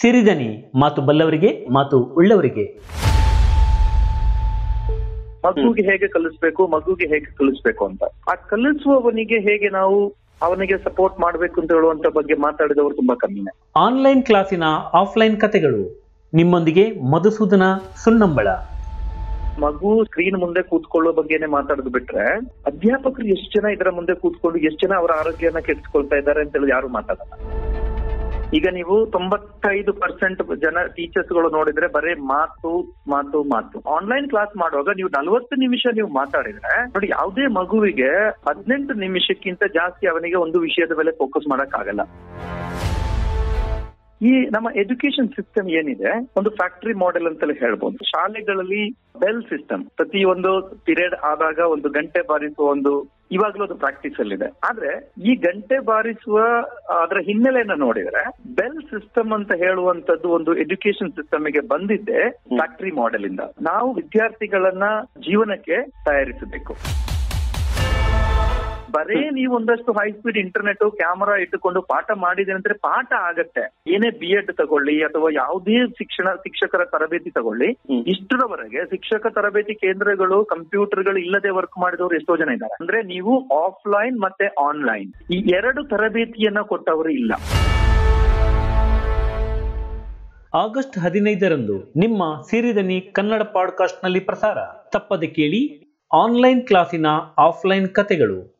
ಸಿರಿದನಿ ಮಾತು ಬಲ್ಲವರಿಗೆ ಮಾತು ಉಳ್ಳವರಿಗೆ. ಮಗುಗೆ ಹೇಗೆ ಕಲಿಸ್ಬೇಕು ಮಗುಗೆ ಹೇಗೆ ಕಲಿಸ್ಬೇಕು ಅಂತ. ಆ ಕಲಿಸುವವನಿಗೆ ಹೇಗೆ ನಾವು ಅವನಿಗೆ ಸಪೋರ್ಟ್ ಮಾಡ್ಬೇಕು ಅಂತ ಹೇಳುವಂತ ಬಗ್ಗೆ ಮಾತಾಡಿದವರು ತುಂಬಾ ಕಮ್ಮಿನೇ ಆನ್ಲೈನ್ ಕ್ಲಾಸಿನ ಆಫ್ಲೈನ್ ಕತೆಗಳು. ನಿಮ್ಮೊಂದಿಗೆ ಮಧುಸೂದನ ಸುಣ್ಣಂಬಳ. ಮಗು ಸ್ಕ್ರೀನ್ ಮುಂದೆ ಕೂತ್ಕೊಳ್ಳೋ ಬಗ್ಗೆನೆ ಮಾತಾಡೋದು ಬಿಟ್ರೆ ಅಧ್ಯಾಪಕರು ಎಷ್ಟು ಜನ ಇದರ ಮುಂದೆ ಕೂತ್ಕೊಂಡು ಎಷ್ಟು ಜನ ಅವರ ಆರೋಗ್ಯನ ಕೆಡಿಸ್ಕೊಳ್ತಾ ಇದ್ದಾರೆ ಅಂತ ಹೇಳಿ ಯಾರು ಮಾತಾಡಲ್ಲ. ಈಗ ನೀವು ತೊಂಬತ್ತೈದು ಪರ್ಸೆಂಟ್ ಜನ ಟೀಚರ್ಸ್ಗಳು ನೋಡಿದ್ರೆ ಬರೀ ಮಾತು ಮಾತು ಮಾತು. ಆನ್ಲೈನ್ ಕ್ಲಾಸ್ ಮಾಡುವಾಗ ನೀವು ನಲವತ್ತು ನಿಮಿಷ ನೀವು ಮಾತಾಡಿದ್ರೆ, ನೋಡಿ ಯಾವುದೇ ಮಗುವಿಗೆ ಹದಿನೆಂಟು ನಿಮಿಷಕ್ಕಿಂತ ಜಾಸ್ತಿ ಅವನಿಗೆ ಒಂದು ವಿಷಯದ ಮೇಲೆ ಫೋಕಸ್ ಮಾಡಕ್ ಆಗಲ್ಲ ಈ ನಮ್ಮ ಎಜುಕೇಶನ್ ಸಿಸ್ಟಮ್ ಏನಿದೆ ಒಂದು ಫ್ಯಾಕ್ಟರಿ ಮಾಡೆಲ್ ಅಂತಲೇ ಹೇಳ್ಬೋದು. ಶಾಲೆಗಳಲ್ಲಿ ಬೆಲ್ ಸಿಸ್ಟಮ್ ಪ್ರತಿ ಒಂದು ಪಿರಿಯಡ್ ಆದಾಗ ಒಂದು ಗಂಟೆ ಬಾರಿಸುವ ಒಂದು ಇವಾಗಲೂ ಅದು ಪ್ರಾಕ್ಟೀಸ್ ಅಲ್ಲಿ ಇದೆ ಆದ್ರೆ ಈ ಗಂಟೆ ಬಾರಿಸುವ ಅದರ ಹಿನ್ನೆಲೆಯನ್ನ ನೋಡಿದ್ರೆ ಬೆಲ್ ಸಿಸ್ಟಮ್ ಅಂತ ಹೇಳುವಂತದ್ದು ಒಂದು ಎಜುಕೇಶನ್ ಸಿಸ್ಟಮ್ಗೆ ಬಂದಿದ್ದೆ ಫ್ಯಾಕ್ಟರಿ ಮಾಡೆಲ್ ಇಂದ. ನಾವು ವಿದ್ಯಾರ್ಥಿಗಳನ್ನ ಜೀವನಕ್ಕೆ ತಯಾರಿಸಬೇಕು. ಬರೇ ನೀವು ಒಂದಷ್ಟು ಹೈ ಸ್ಪೀಡ್ ಇಂಟರ್ನೆಟ್ ಕ್ಯಾಮರಾ ಇಟ್ಟುಕೊಂಡು ಪಾಠ ಮಾಡಿದೆ ಅಂದ್ರೆ ಪಾಠ ಆಗತ್ತೆ. ಏನೇ ಬಿ ಎಡ್ ತಗೊಳ್ಳಿ ಅಥವಾ ಯಾವುದೇ ಶಿಕ್ಷಣ ಶಿಕ್ಷಕರ ತರಬೇತಿ ತಗೊಳ್ಳಿ ಇಷ್ಟರವರೆಗೆ ಶಿಕ್ಷಕ ತರಬೇತಿ ಕೇಂದ್ರಗಳು ಕಂಪ್ಯೂಟರ್ಗಳು ಇಲ್ಲದೆ ವರ್ಕ್ ಮಾಡಿದವರು ಎಷ್ಟೋ ಜನ ಇದ್ದಾರೆ. ಅಂದ್ರೆ ನೀವು ಆಫ್ಲೈನ್ ಮತ್ತೆ ಆನ್ಲೈನ್ ಈ ಎರಡು ತರಬೇತಿಯನ್ನ ಕೊಟ್ಟವರು ಇಲ್ಲ. ಆಗಸ್ಟ್ ಹದಿನೈದರಂದು ನಿಮ್ಮ ಸಿರಿದನಿ ಕನ್ನಡ ಪಾಡ್ಕಾಸ್ಟ್ನಲ್ಲಿ ಪ್ರಸಾರ. ತಪ್ಪದೆ ಕೇಳಿ ಆನ್ಲೈನ್ ಕ್ಲಾಸಿನ ಆಫ್ಲೈನ್ ಕತೆಗಳು.